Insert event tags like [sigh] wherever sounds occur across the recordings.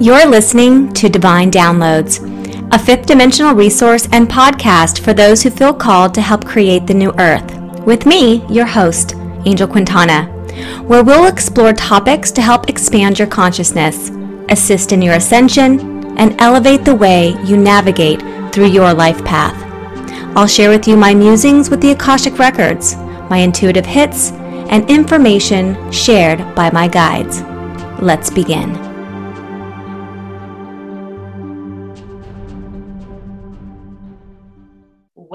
You're listening to Divine Downloads, a fifth dimensional resource and podcast for those who feel called to help create the new earth. With me, your host, Angel Quintana, where we'll explore topics to help expand your consciousness, assist in your ascension, and elevate the way you navigate through your life path. I'll share with you my musings with the Akashic Records, my intuitive hits, and information shared by my guides. Let's begin.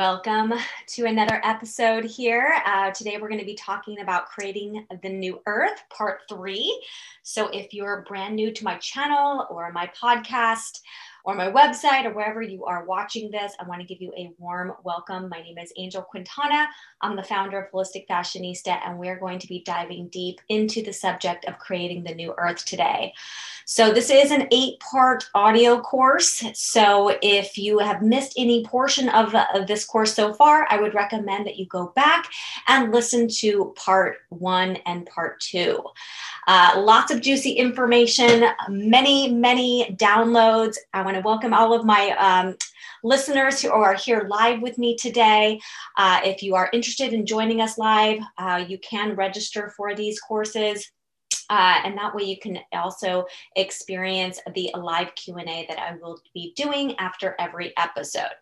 Welcome to another episode here. Uh, today, we're going to be talking about creating the new earth, part three. So, if you're brand new to my channel or my podcast, or my website or wherever you are watching this, I want to give you a warm welcome. My name is Angel Quintana. I'm the founder of Holistic Fashionista, and we're going to be diving deep into the subject of creating the new earth today. So, this is an eight part audio course. So, if you have missed any portion of, of this course so far, I would recommend that you go back and listen to part one and part two. Uh, lots of juicy information, many, many downloads. I want to welcome all of my um, listeners who are here live with me today. Uh, if you are interested in joining us live, uh, you can register for these courses. Uh, and that way you can also experience the live q&a that i will be doing after every episode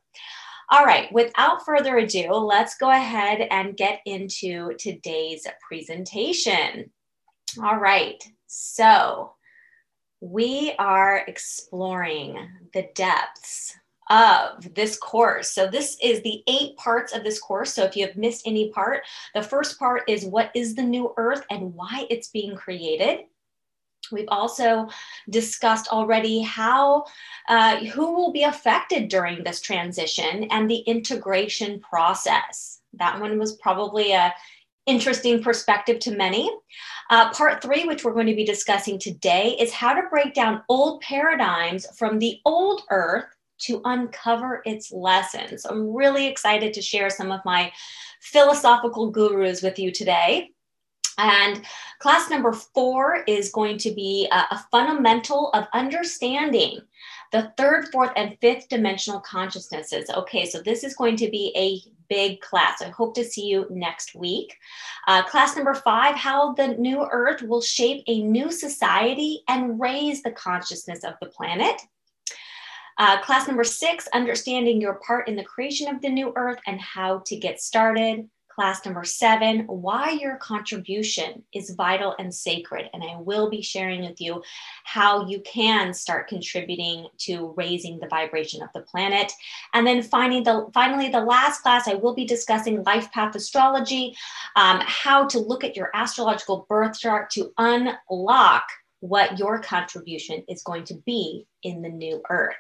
all right, without further ado, let's go ahead and get into today's presentation. All right, so we are exploring the depths of this course. So, this is the eight parts of this course. So, if you have missed any part, the first part is what is the new earth and why it's being created. We've also discussed already how, uh, who will be affected during this transition and the integration process. That one was probably a interesting perspective to many. Uh, part three, which we're going to be discussing today, is how to break down old paradigms from the old earth to uncover its lessons. I'm really excited to share some of my philosophical gurus with you today. And class number four is going to be a, a, fundamental of understanding the third, fourth, and fifth dimensional consciousnesses. Okay, so this is going to be a big class. I hope to see you next week. Uh, class number five How the New Earth Will Shape a New Society and Raise the Consciousness of the Planet. Uh, class number six Understanding Your Part in the Creation of the New Earth and How to Get Started class number seven, why your contribution is vital and sacred. And I will be sharing with you how you can start contributing to raising the vibration of the planet. And then finally, the, finally, the last class, I will be discussing life path astrology, um, how to look at your astrological birth chart to unlock what your contribution is going to be in the new earth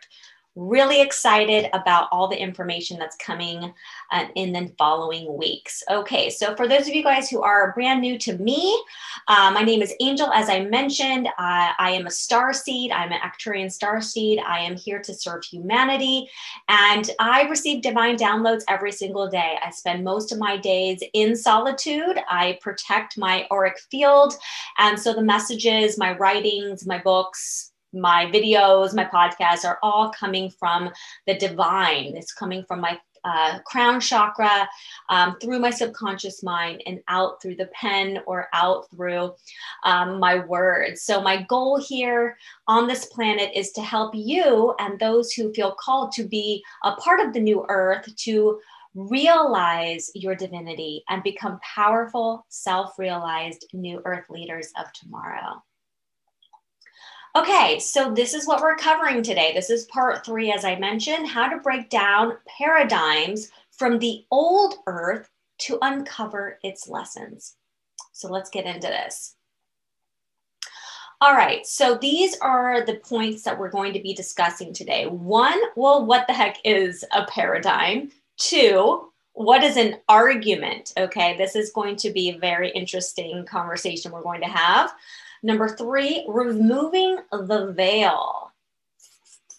really excited about all the information that's coming uh, in the following weeks. Okay, so for those of you guys who are brand new to me, uh, my name is Angel. As I mentioned, uh, I am a star seed. I'm an Arcturian star seed. I am here to serve humanity, and I receive divine downloads every single day. I spend most of my days in solitude. I protect my auric field, and so the messages, my writings, my books, my videos, my podcasts are all coming from the divine. It's coming from my uh, crown chakra um, through my subconscious mind and out through the pen or out through um, my words. So, my goal here on this planet is to help you and those who feel called to be a part of the new earth to realize your divinity and become powerful, self realized new earth leaders of tomorrow. Okay, so this is what we're covering today. This is part three, as I mentioned, how to break down paradigms from the old earth to uncover its lessons. So let's get into this. All right, so these are the points that we're going to be discussing today. One, well, what the heck is a paradigm? Two, what is an argument? Okay, this is going to be a very interesting conversation we're going to have. Number three, removing the veil.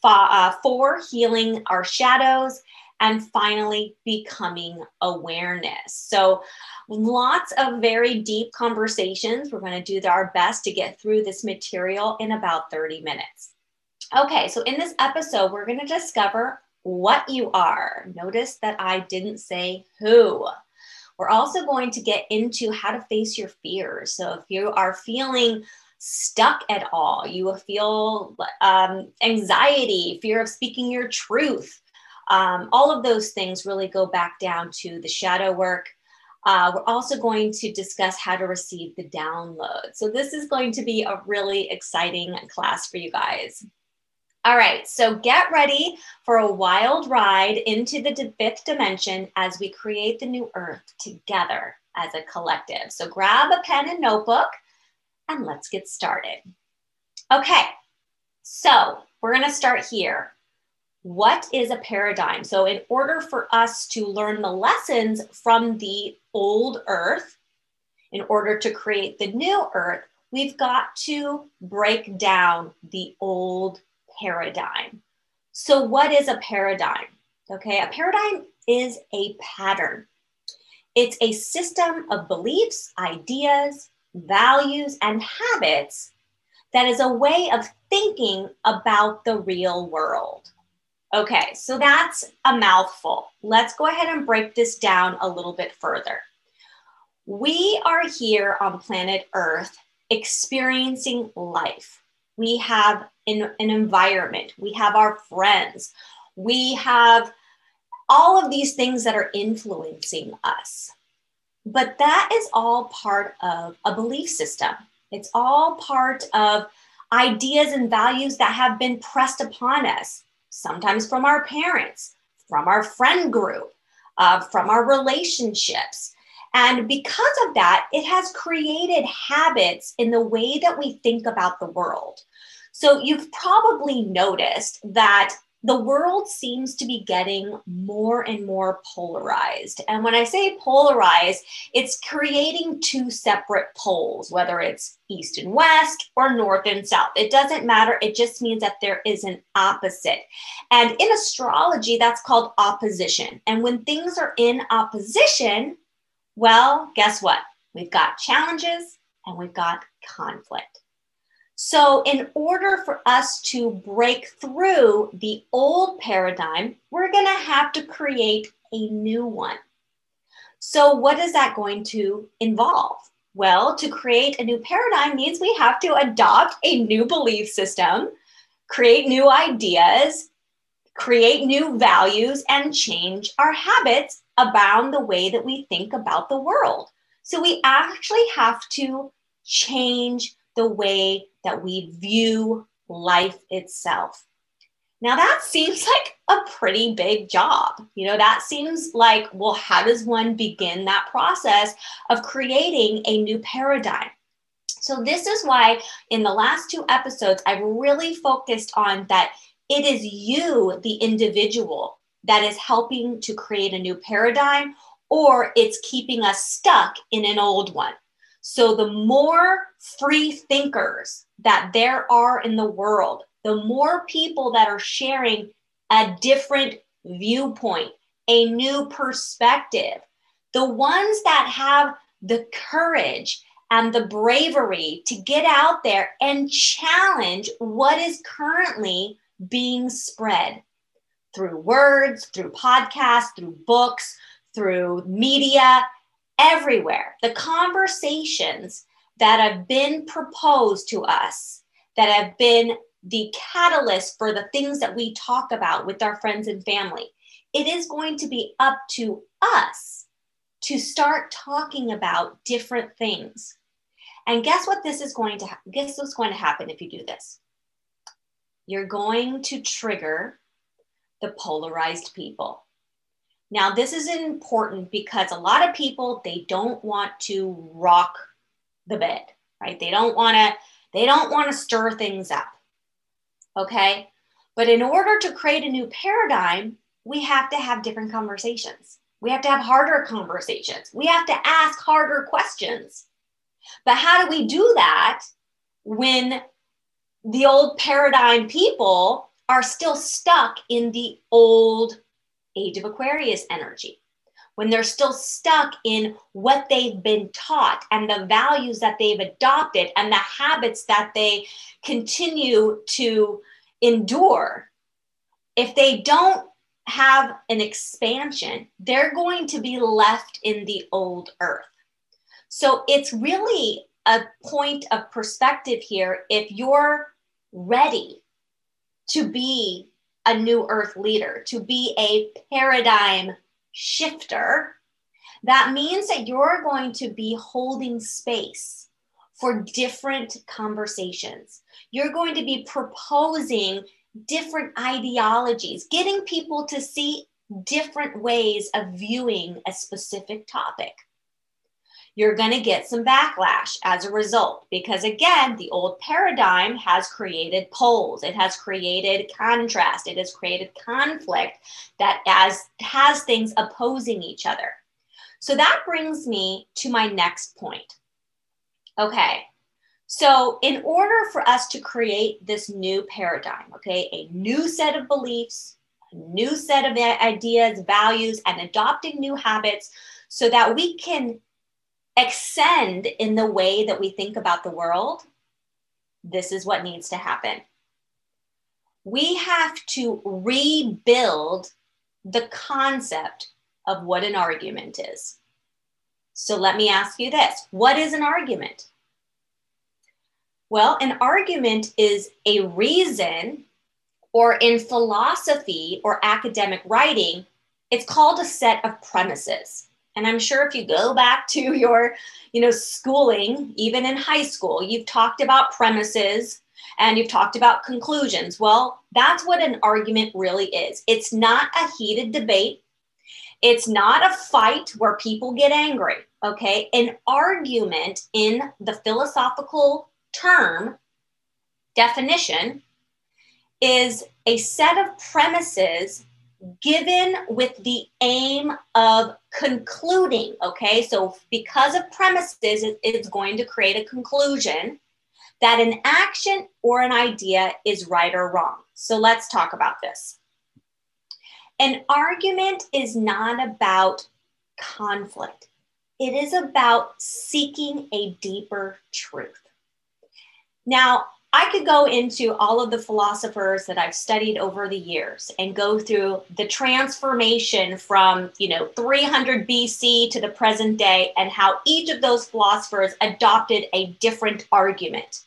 Uh, four, healing our shadows. And finally, becoming awareness. So, lots of very deep conversations. We're going to do our best to get through this material in about 30 minutes. Okay, so in this episode, we're going to discover what you are. Notice that I didn't say who. We're also going to get into how to face your fears. So if you are feeling stuck at all, you will feel um, anxiety, fear of speaking your truth. Um, all of those things really go back down to the shadow work. Uh, we're also going to discuss how to receive the download. So, this is going to be a really exciting class for you guys. All right, so get ready for a wild ride into the fifth dimension as we create the new earth together as a collective. So grab a pen and notebook and let's get started. Okay, so we're to start here. What is a paradigm? So, in order for us to learn the lessons from the old earth, in order to create the new earth, we've got to break down the old paradigm. So, what is a paradigm? Okay, a paradigm is a pattern. It's a system of beliefs, ideas, values, and habits that is a way of thinking about the real world. Okay, so that's a mouthful. Let's go ahead and break this down a little bit further. We are here on planet Earth experiencing life we have in an environment, we have our friends, we have all of these things that are influencing us. But that is all part of a belief system. It's all part of ideas and values that have been pressed upon us, sometimes from our parents, from our friend group, uh, from our relationships. And because of that, it has created habits in the way that we think about the world. So you've probably noticed that the world seems to be getting more and more polarized. And when I say polarized, it's creating two separate poles, whether it's east and west or north and south. It doesn't matter. It just means that there is an opposite. And in astrology, that's called opposition. And when things are in opposition, well, guess what? We've got challenges and we've got conflict. So, in order for us to break through the old paradigm, we're going to have to create a new one. So, what is that going to involve? Well, to create a new paradigm means we have to adopt a new belief system, create new ideas, create new values, and change our habits about the way that we think about the world. So we actually have to change the way that we view life itself. Now, that seems [laughs] like a pretty big job. You know, that seems like, well, how does one begin that process of creating a new paradigm? So, this is why in the last two episodes, I've really focused on that it is you, the individual, that is helping to create a new paradigm or it's keeping us stuck in an old one. So, the more free thinkers that there are in the world, the more people that are sharing a different viewpoint, a new perspective, the ones that have the courage and the bravery to get out there and challenge what is currently being spread through words, through podcasts, through books, through media, everywhere. The conversations that have been proposed to us, that have been the catalyst for the things that we talk about with our friends and family, it is going to be up to us to start talking about different things. And guess what this is going to ha- guess what's going to happen if you do this? You're going to trigger the polarized people. Now, this is important because a lot of people they don't want to rock the bed, right? They don't want to they don't want to stir things up. Okay? But in order to create a new paradigm, we have to have different conversations. We have to have harder conversations. We have to ask harder questions. But how do we do that when the old paradigm people are still stuck in the old age of Aquarius energy, when they're still stuck in what they've been taught and the values that they've adopted and the habits that they continue to endure, if they don't have an expansion, they're going to be left in the old earth. So it's really a point of perspective here. If you're ready to be a new earth leader, to be a paradigm shifter, that means that you're going to be holding space for different conversations. You're going to be proposing different ideologies, getting people to see different ways of viewing a specific topic. You're going to get some backlash as a result because, again, the old paradigm has created poles, it has created contrast, it has created conflict that as has things opposing each other. So that brings me to my next point. Okay, so in order for us to create this new paradigm, okay, a new set of beliefs, a new set of ideas, values, and adopting new habits so that we can extend in the way that we think about the world, this is what needs to happen. We have to rebuild the concept of what an argument is. So let me ask you this What is an argument? Well, an argument is a reason, or in philosophy or academic writing, it's called a set of premises. And I'm sure if you go back to your, you know, schooling, even in high school, you've talked about premises and you've talked about conclusions. Well, that's what an argument really is. It's not a heated debate. It's not a fight where people get angry, okay? An argument in the philosophical term definition is a set of premises given with the aim of concluding. Okay, so because of premises, it is going to create a conclusion that an action or an idea is right or wrong. So let's talk about this. An argument is not about conflict, it is about seeking a deeper truth. Now, I could go into all of the philosophers that I've studied over the years and go through the transformation from, you know, 300 BC to the present day and how each of those philosophers adopted a different argument.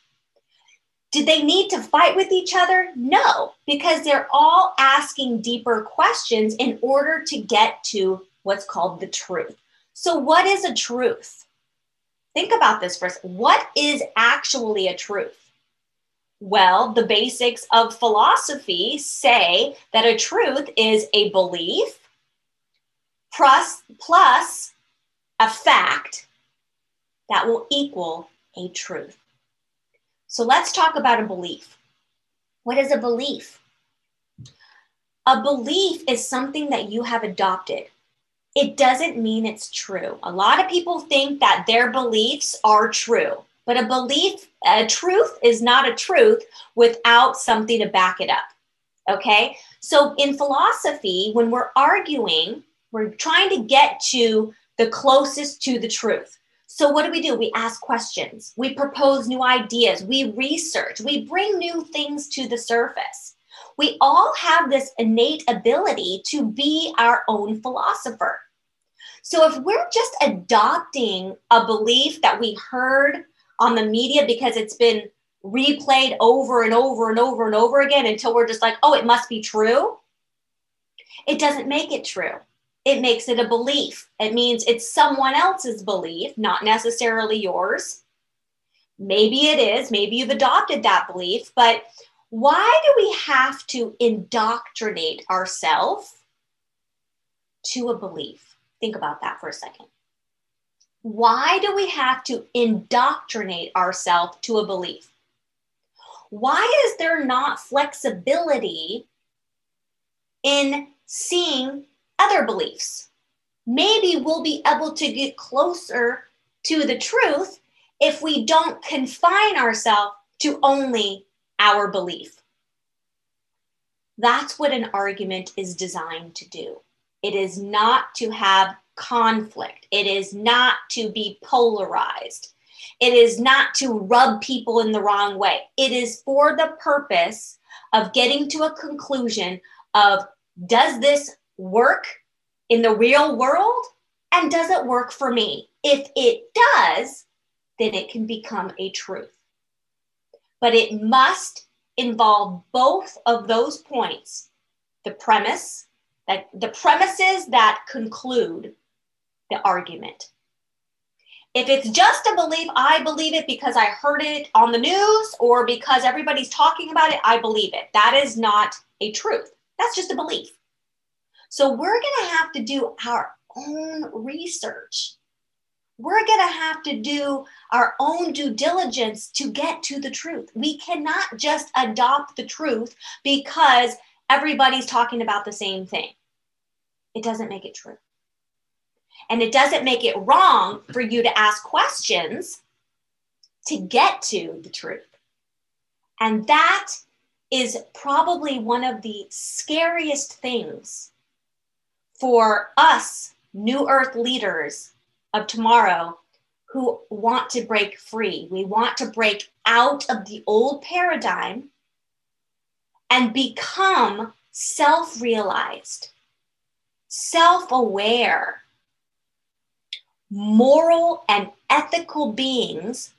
Did they need to fight with each other? No, because they're all asking deeper questions in order to get to what's called the truth. So, what is a truth? Think about this first. What is actually a truth? Well, the basics of philosophy say that a truth is a belief plus, plus a fact that will equal a truth. So let's talk about a belief. What is a belief? A belief is something that you have adopted. It doesn't mean it's true. A lot of people think that their beliefs are true. But a belief, a truth is not a truth without something to back it up. Okay. So in philosophy, when we're arguing, we're trying to get to the closest to the truth. So what do we do? We ask questions, we propose new ideas, we research, we bring new things to the surface. We all have this innate ability to be our own philosopher. So if we're just adopting a belief that we heard on the media because it's been replayed over and over and over and over again until we're just like, oh, it must be true. It doesn't make it true. It makes it a belief. It means it's someone else's belief, not necessarily yours. Maybe it is. Maybe you've adopted that belief, but why do we have to indoctrinate ourselves to a belief? Think about that for a second. Why do we have to indoctrinate ourselves to a belief? Why is there not flexibility in seeing other beliefs? Maybe we'll be able to get closer to the truth if we don't confine ourselves to only our belief. That's what an argument is designed to do. It is not to have conflict. It is not to be polarized. It is not to rub people in the wrong way. It is for the purpose of getting to a conclusion of does this work in the real world and does it work for me? If it does, then it can become a truth. But it must involve both of those points the premise, that the premises that conclude the argument. If it's just a belief, I believe it because I heard it on the news or because everybody's talking about it, I believe it. That is not a truth. That's just a belief. So we're going to have to do our own research. We're going to have to do our own due diligence to get to the truth. We cannot just adopt the truth because everybody's talking about the same thing. It doesn't make it true. And it doesn't make it wrong for you to ask questions to get to the truth. And that is probably one of the scariest things for us, new earth leaders of tomorrow, who want to break free. We want to break out of the old paradigm and become self realized, self aware, moral, and ethical beings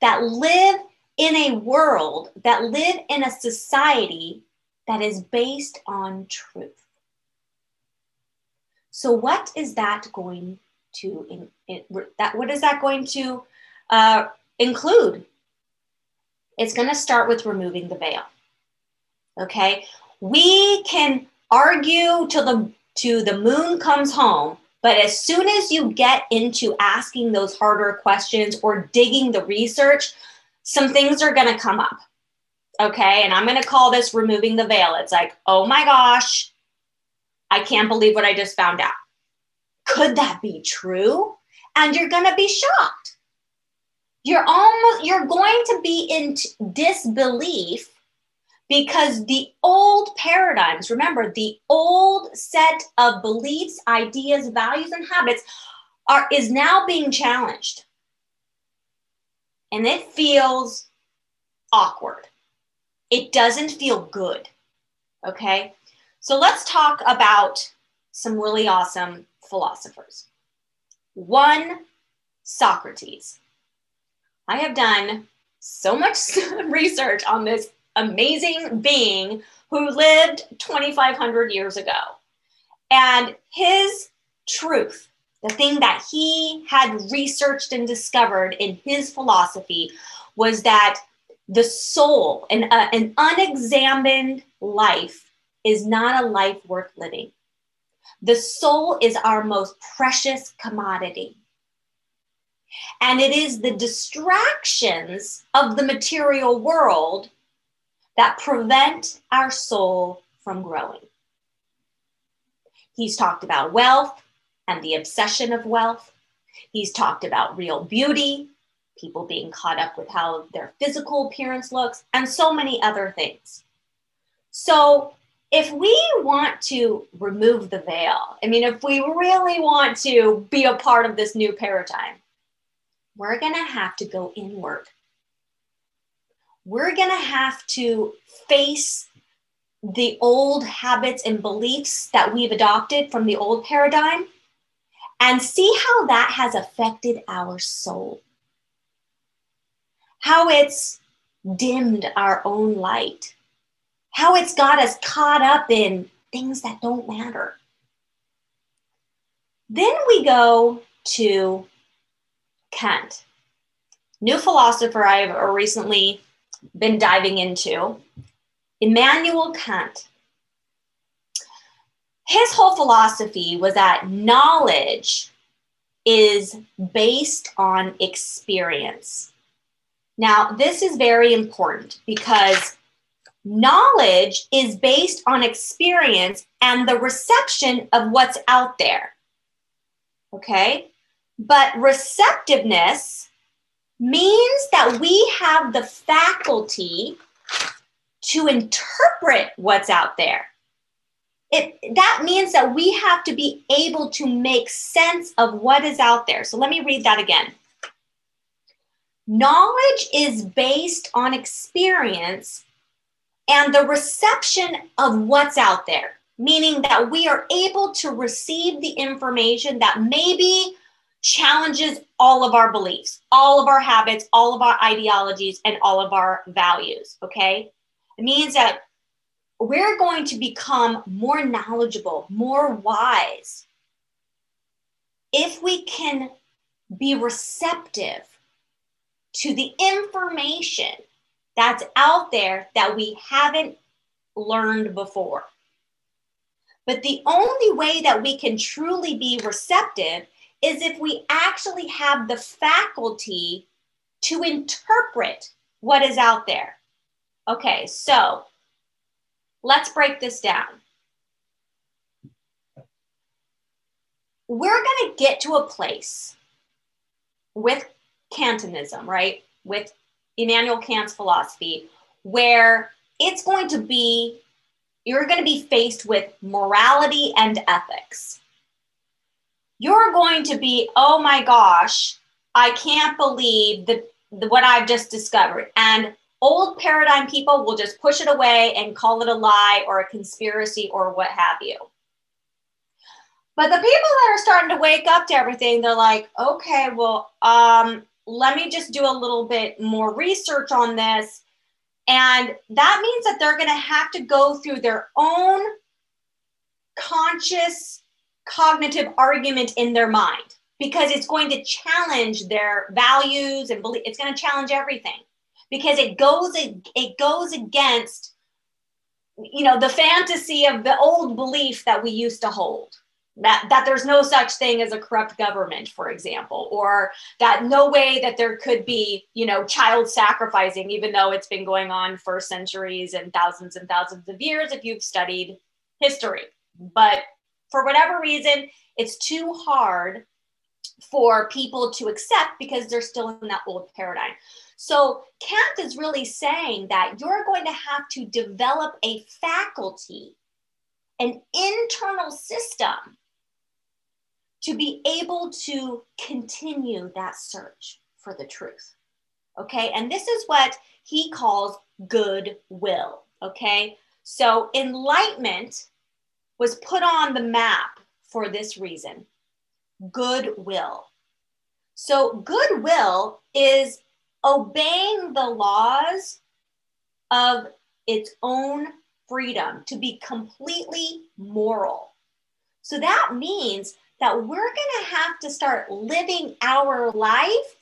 that live in a world, that live in a society that is based on truth. So, what is that going to in, in, that? What is that going to uh, include? It's going to start with removing the veil. Okay, we can argue till the to the moon comes home, but as soon as you get into asking those harder questions or digging the research, some things are going to come up. Okay, and I'm going to call this removing the veil. It's like, oh my gosh, I can't believe what I just found out. Could that be true? And you're going to be shocked. You're almost you're going to be in disbelief because the old paradigms, remember, the old set of beliefs, ideas, values, and habits are is now being challenged. And it feels awkward. It doesn't feel good. Okay? So let's talk about some really awesome philosophers. One, Socrates. I have done so much [laughs] research on this amazing being who lived 2,500 years ago. And his truth, the thing that he had researched and discovered in his philosophy, was that the soul, an, uh, an unexamined life, is not a life worth living. The soul is our most precious commodity. And it is the distractions of the material world that prevent our soul from growing. He's talked about wealth and the obsession of wealth. He's talked about real beauty, people being caught up with how their physical appearance looks, and so many other things. So, if we want to remove the veil, I mean, if we really want to be a part of this new paradigm, we're going to have to go inward. We're going to have to face the old habits and beliefs that we've adopted from the old paradigm and see how that has affected our soul, how it's dimmed our own light how it's got us caught up in things that don't matter. Then we go to Kant, new philosopher I've recently been diving into, Immanuel Kant. His whole philosophy was that knowledge is based on experience. Now, this is very important because Knowledge is based on experience and the reception of what's out there. Okay? But receptiveness means that we have the faculty to interpret what's out there. It, that means that we have to be able to make sense of what is out there. So let me read that again. Knowledge is based on experience and the reception of what's out there, meaning that we are able to receive the information that maybe challenges all of our beliefs, all of our habits, all of our ideologies, and all of our values. Okay. It means that we're going to become more knowledgeable, more wise if we can be receptive to the information that's out there that we haven't learned before. But the only way that we can truly be receptive is if we actually have the faculty to interpret what is out there. Okay, so let's break this down. We're going to get to a place with Kantianism, right? With Immanuel Kant's philosophy, where it's going to be, you're going to be faced with morality and ethics. You're going to be, oh my gosh, I can't believe the, the what I've just discovered. And old paradigm people will just push it away and call it a lie or a conspiracy or what have you. But the people that are starting to wake up to everything, they're like, okay, well, um, let me just do a little bit more research on this. And that means that they're going to have to go through their own conscious cognitive argument in their mind because it's going to challenge their values and belief. It's going to challenge everything because it goes it goes against you know the fantasy of the old belief that we used to hold that, that there's no such thing as a corrupt government, for example, or that no way that there could be, you know, child sacrificing, even though it's been going on for centuries and thousands and thousands of years if you've studied history. But for whatever reason, it's too hard for people to accept because they're still in that old paradigm. So Kant is really saying that you're going to have to develop a faculty, an internal system to be able to continue that search for the truth. Okay, and this is what he calls goodwill. Okay, so enlightenment was put on the map for this reason goodwill. So, goodwill is obeying the laws of its own freedom to be completely moral. So that means that we're going to have to start living our life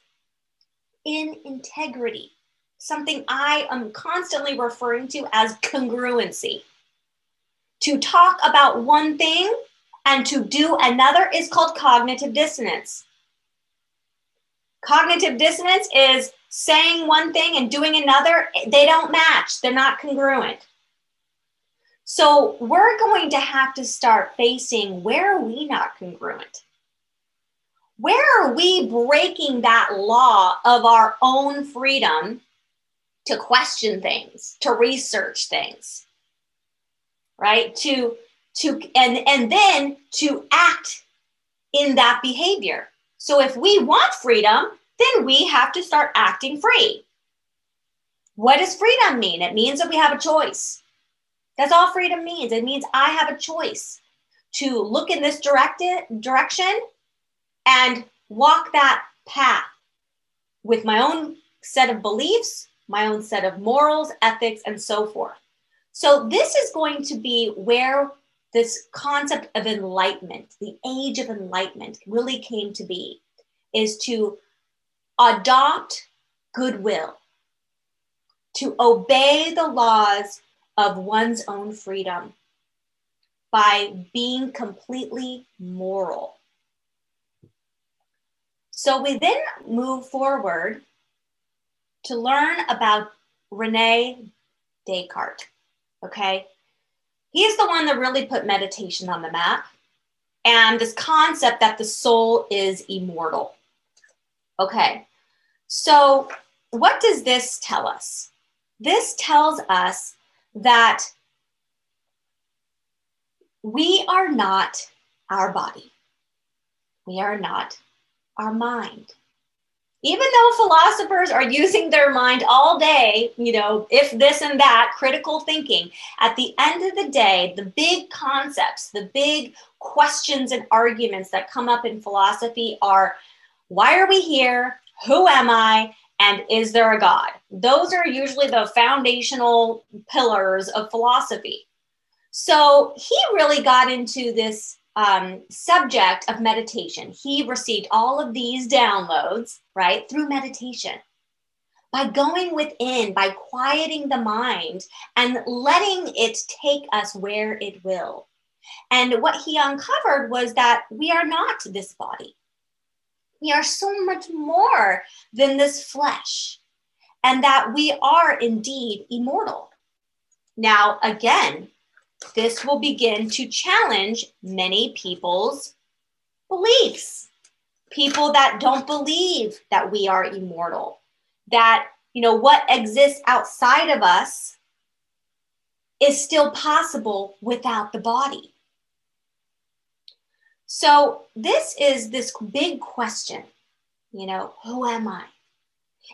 in integrity, something I am constantly referring to as congruency. To talk about one thing and to do another is called cognitive dissonance. Cognitive dissonance is saying one thing and doing another, they don't match, they're not congruent. So we're going to have to start facing where are we not congruent? Where are we breaking that law of our own freedom to question things, to research things, right? To to and and then to act in that behavior. So if we want freedom, then we have to start acting free. What does freedom mean? It means that we have a choice. That's all freedom means. It means I have a choice to look in this directed direction and walk that path with my own set of beliefs, my own set of morals, ethics, and so forth. So, this is going to be where this concept of enlightenment, the age of enlightenment, really came to be, is to adopt goodwill, to obey the laws of one's own freedom by being completely moral. So we then move forward to learn about Rene Descartes. Okay. He's the one that really put meditation on the map and this concept that the soul is immortal. Okay. So, what does this tell us? This tells us that we are not our body. We are not our mind. Even though philosophers are using their mind all day, you know, if this and that, critical thinking, at the end of the day, the big concepts, the big questions and arguments that come up in philosophy are why are we here? Who am I? And is there a God? Those are usually the foundational pillars of philosophy. So he really got into this um, subject of meditation. He received all of these downloads, right, through meditation. By going within, by quieting the mind and letting it take us where it will. And what he uncovered was that we are not this body. We are so much more than this flesh, and that we are indeed immortal. Now, again, this will begin to challenge many people's beliefs. People that don't believe that we are immortal, that, you know, what exists outside of us is still possible without the body. So, this is this big question, you know, who am I?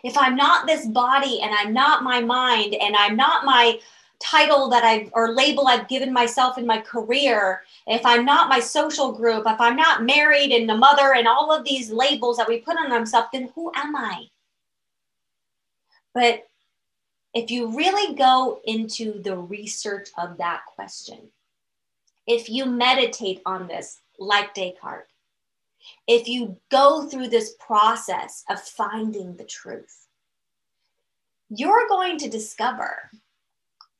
If I'm not this body and I'm not my mind and I'm not my title that I've or label I've given myself in my career, if I'm not my social group, if I'm not married and a mother and all of these labels that we put on ourselves, then who am I? But if you really go into the research of that question, if you meditate on this like Descartes, if you go through this process of finding the truth, you're going to discover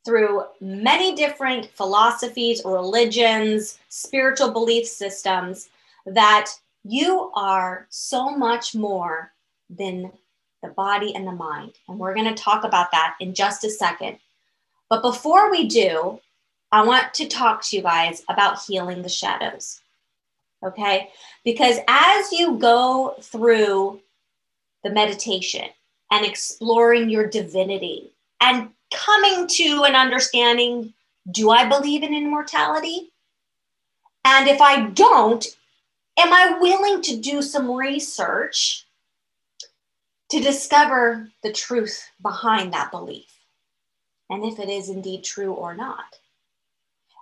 through many different philosophies, religions, spiritual belief systems that you are so much more than the body and the mind. And we're going to talk about that in just a second. But before we do, I want to talk to you guys about healing the shadows. Okay? Because as you go through the meditation and exploring your divinity and coming to an understanding do I believe in immortality? And if I don't, am I willing to do some research to discover the truth behind that belief? And if it is indeed true or not.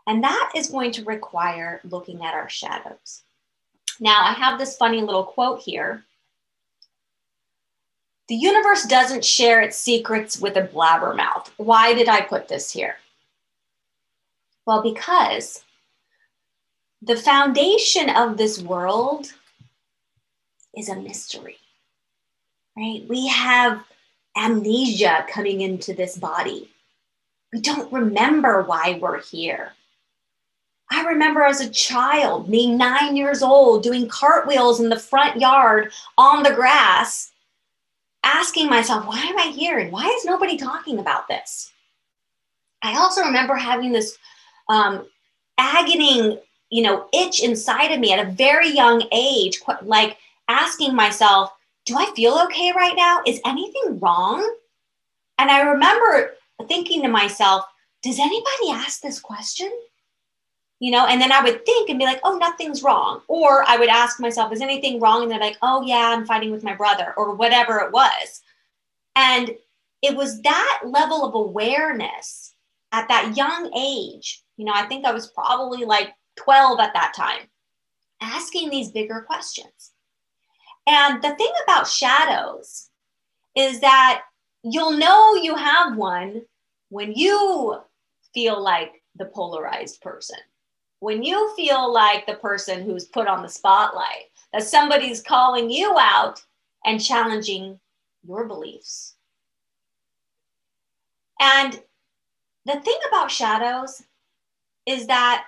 And that is going to require looking at our shadows. Now, I have this funny little quote here the universe doesn't share its secrets with a blabbermouth. Why did I put this here? Well, because the foundation of this world is a mystery, right? We have amnesia coming into this body. We don't remember why we're here. I remember as a child being nine years old doing cartwheels in the front yard on the grass asking myself, why am I here? And why is nobody talking about this? I also remember having this um, you know, itch inside of me at a very young age, like asking myself, do I feel okay right now? Is anything wrong? And I remember thinking to myself, does anybody ask this question? You know? And then i would think and be like oh nothing's wrong. Or i would ask myself is anything wrong? And they're like oh yeah i'm fighting with my brother or whatever it was. And it was that level of awareness at that young age you know i think i was probably like 12 at that time asking these bigger questions. And the thing about shadows is that you'll know you have one when you feel like the polarized person when you feel like the person who's put on the spotlight, that somebody's calling you out and challenging your beliefs. And the thing about shadows is that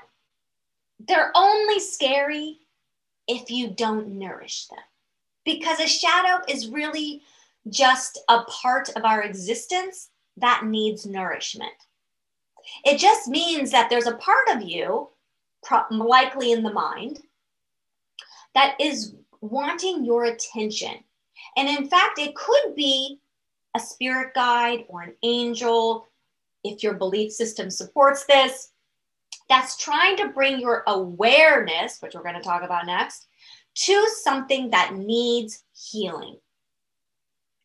they're only scary if you don't nourish them. Because a shadow is really just a part of our existence that needs nourishment. It just means that there's a part of you likely in the mind, that is wanting your attention. And in fact, it could be a spirit guide or an angel, if your belief system supports this, that's trying to bring your awareness, which we're going to talk about next, to something that needs healing.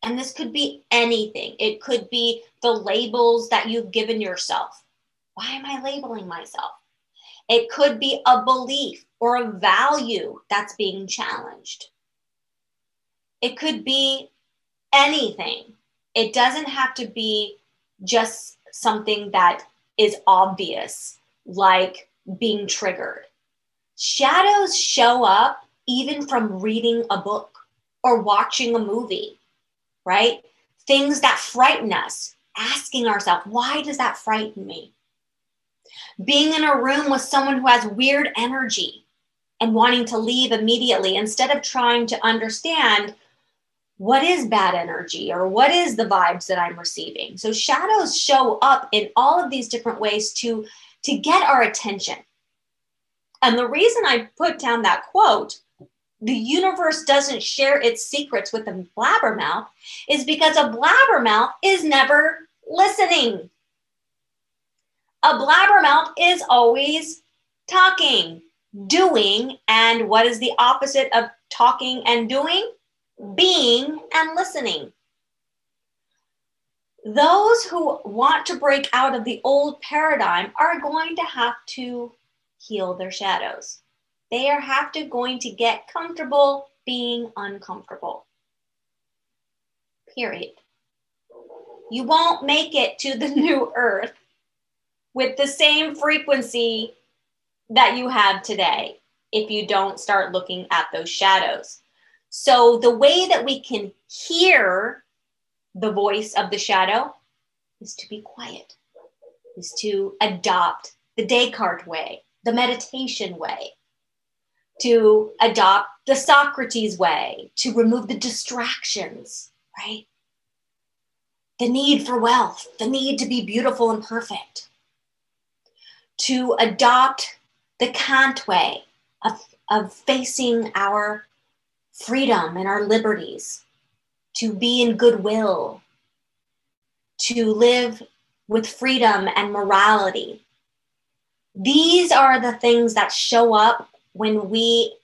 And this could be anything. It could be the labels that you've given yourself. Why am I labeling myself? It could be a belief or a value that's being challenged. It could be anything. It doesn't have to be just something that is obvious, like being triggered. Shadows show up even from reading a book or watching a movie, right? Things that frighten us, asking ourselves, why does that frighten me? Being in a room with someone who has weird energy and wanting to leave immediately instead of trying to understand what is bad energy or what is the vibes that I'm receiving. So shadows show up in all of these different ways to to get our attention. And the reason I put down that quote, the universe doesn't share its secrets with a blabbermouth, is because a blabbermouth is never listening. A blabbermouth is always talking, doing, and what is the opposite of talking and doing? Being and listening. Those who want to break out of the old paradigm are going to have to heal their shadows. They are have to going to get comfortable being uncomfortable. Period. You won't make it to the [laughs] new earth with the same frequency that you have today if you don't start looking at those shadows. So, the way that we can hear the voice of the shadow is to be quiet, is to adopt the Descartes way, the meditation way, to adopt the Socrates way, to remove the distractions, right? The need for wealth, the need to be beautiful and perfect, to adopt the Kant way of, of facing our freedom and our liberties, to be in goodwill, to live with freedom and morality. These are the things that show up when we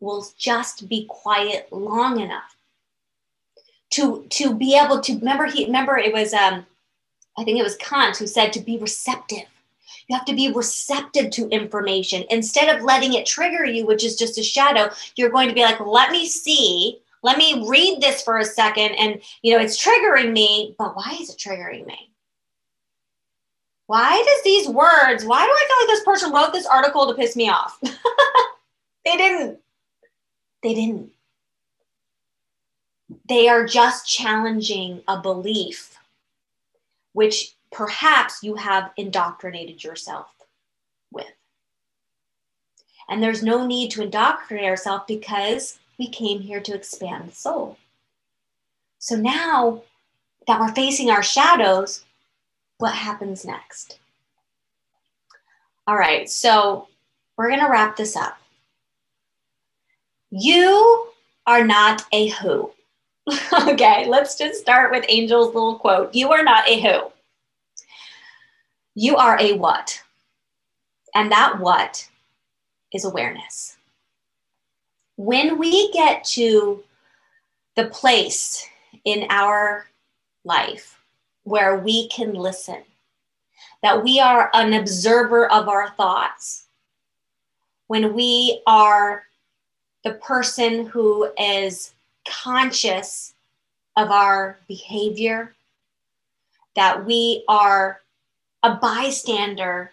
will just be quiet long enough to to be able to remember he remember it was um i think it was kant who said to be receptive you have to be receptive to information. Instead of letting it trigger you which is just a shadow you're going to be like let me see. Let me read this for a second. And you know it's triggering me but why is it triggering me? Why does these words why do i feel like this person wrote this article to piss me off? [laughs] They didn't. They didn't. They are just challenging a belief which perhaps you have indoctrinated yourself with and there's no need to indoctrinate ourselves because we came here to expand the soul. So now that we're facing our shadows, what happens next? All right, so we're going to wrap this up. You are not a who. [laughs] okay, let's just start with Angel's little quote. You are not a who. You are a what. And that what is awareness when we get to the place in our life where we can listen, that we are an observer of our thoughts, when we are the person who is conscious of our behavior, that we are a bystander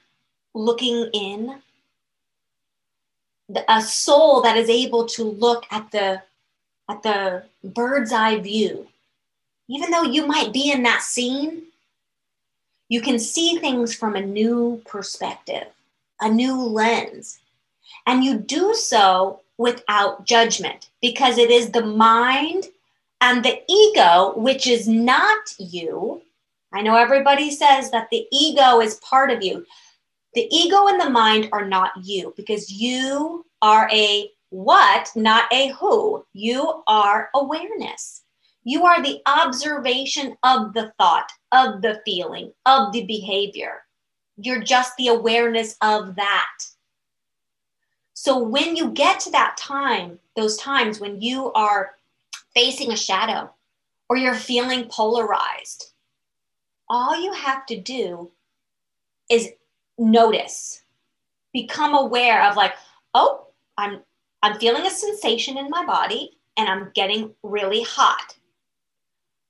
looking in a soul that is able to look at the at the bird's eye view. Even though you might be in that scene you can see things from a new perspective a new lens. And you do so without judgment because it is the mind and the ego which is not you i know everybody says that the ego is part of you the ego and the mind are not you because you are a what, not a who. You are awareness. You are the observation of the thought, of the feeling, of the behavior. You're just the awareness of that. So when you get to that time, those times when you are facing a shadow or you're feeling polarized, all you have to do is notice, become aware of like, oh, I'm I'm feeling a sensation in my body and I'm getting really hot.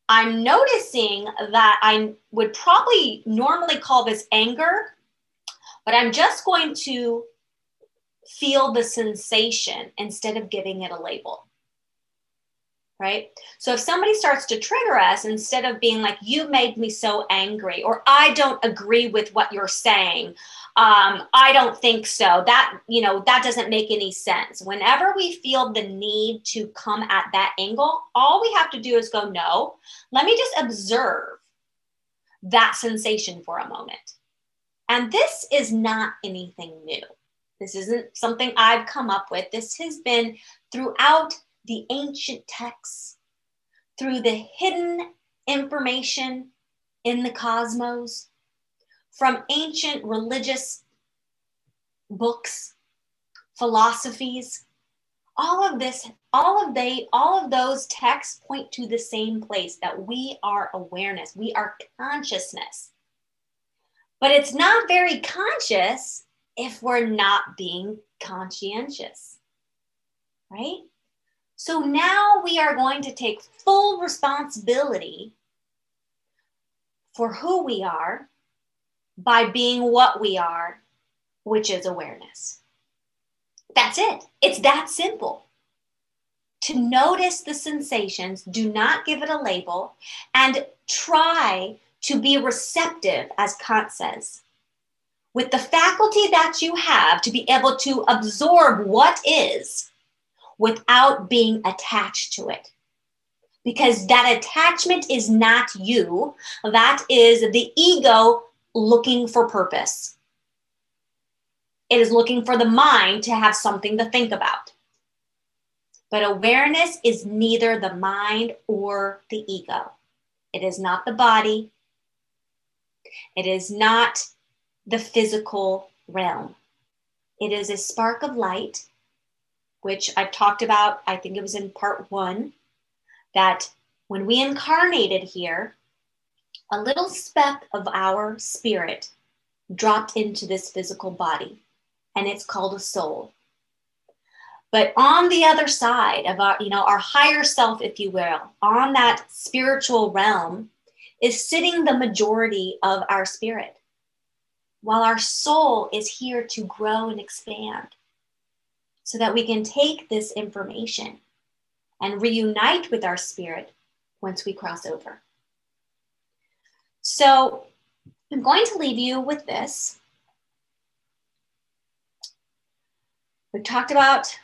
I'm noticing that I would probably normally call this anger, but I'm just going to feel the sensation instead of giving it a label. Right? So if somebody starts to trigger us, instead of being like, you made me so angry, or I don't agree with what you're saying, um, I don't think so. That, you know, that doesn't make any sense. Whenever we feel the need to come at that angle, all we have to do is go, no, let me just observe that sensation for a moment. And this is not anything new. This isn't something I've come up with. This has been throughout the ancient texts, through the hidden information in the cosmos, from ancient religious books, philosophies. All of this, all of they, all of those texts point to the same place that we are awareness, we are consciousness. But it's not very conscious if we're not being conscientious, right? So now we are going to take full responsibility for who we are by being what we are, which is awareness. That's it. It's that simple. To notice the sensations, do not give it a label, and try to be receptive, as Kant says with the faculty that you have to be able to absorb what is without being attached to it. Because that attachment is not you, that is the ego looking for purpose. It is looking for the mind to have something to think about. But awareness is neither the mind or the ego. It is not the body. It is not the physical realm. It is a spark of light, which I've talked about, I think it was in part one, that when we incarnated here, a little speck of our spirit dropped into this physical body, and it's called a soul. But on the other side of our, you know, our higher self, if you will, on that spiritual realm, is sitting the majority of our spirit while our soul is here to grow and expand so that we can take this information and reunite with our spirit once we cross over. So I'm going to leave you with this. We've talked about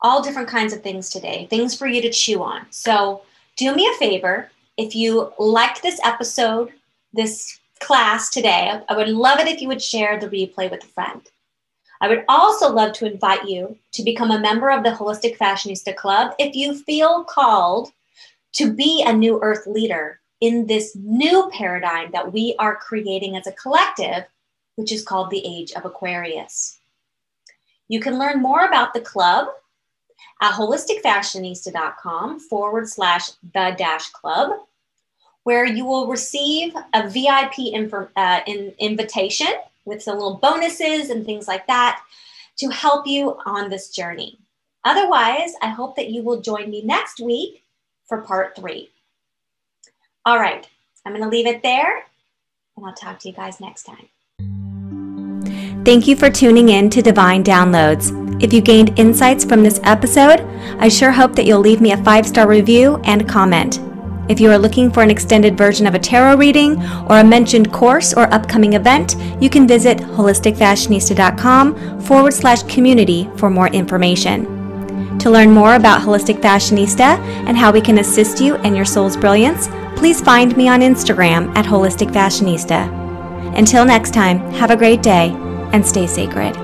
all different kinds of things today, things for you to chew on. So do me a favor if you liked this episode, this class today, I would love it if you would share the replay with a friend. I would also love to invite you to become a member of the Holistic Fashionista Club if you feel called to be a new earth leader in this new paradigm that we are creating as a collective, which is called the Age of Aquarius. You can learn more about the club at holisticfashionista.com forward slash the dash club where you will receive a VIP inf- uh, in, invitation with some little bonuses and things like that to help you on this journey. Otherwise, I hope that you will join me next week for part three. All right, I'm going to leave it there and I'll talk to you guys next time. Thank you for tuning in to Divine Downloads. If you gained insights from this episode, I sure hope that you'll leave me a five star review and comment. If you are looking for an extended version of a tarot reading or a mentioned course or upcoming event, you can visit holisticfashionista.com forward slash community for more information. To learn more about Holistic Fashionista and how we can assist you and your soul's brilliance, please find me on Instagram at Holistic Fashionista. Until next time, have a great day and stay sacred.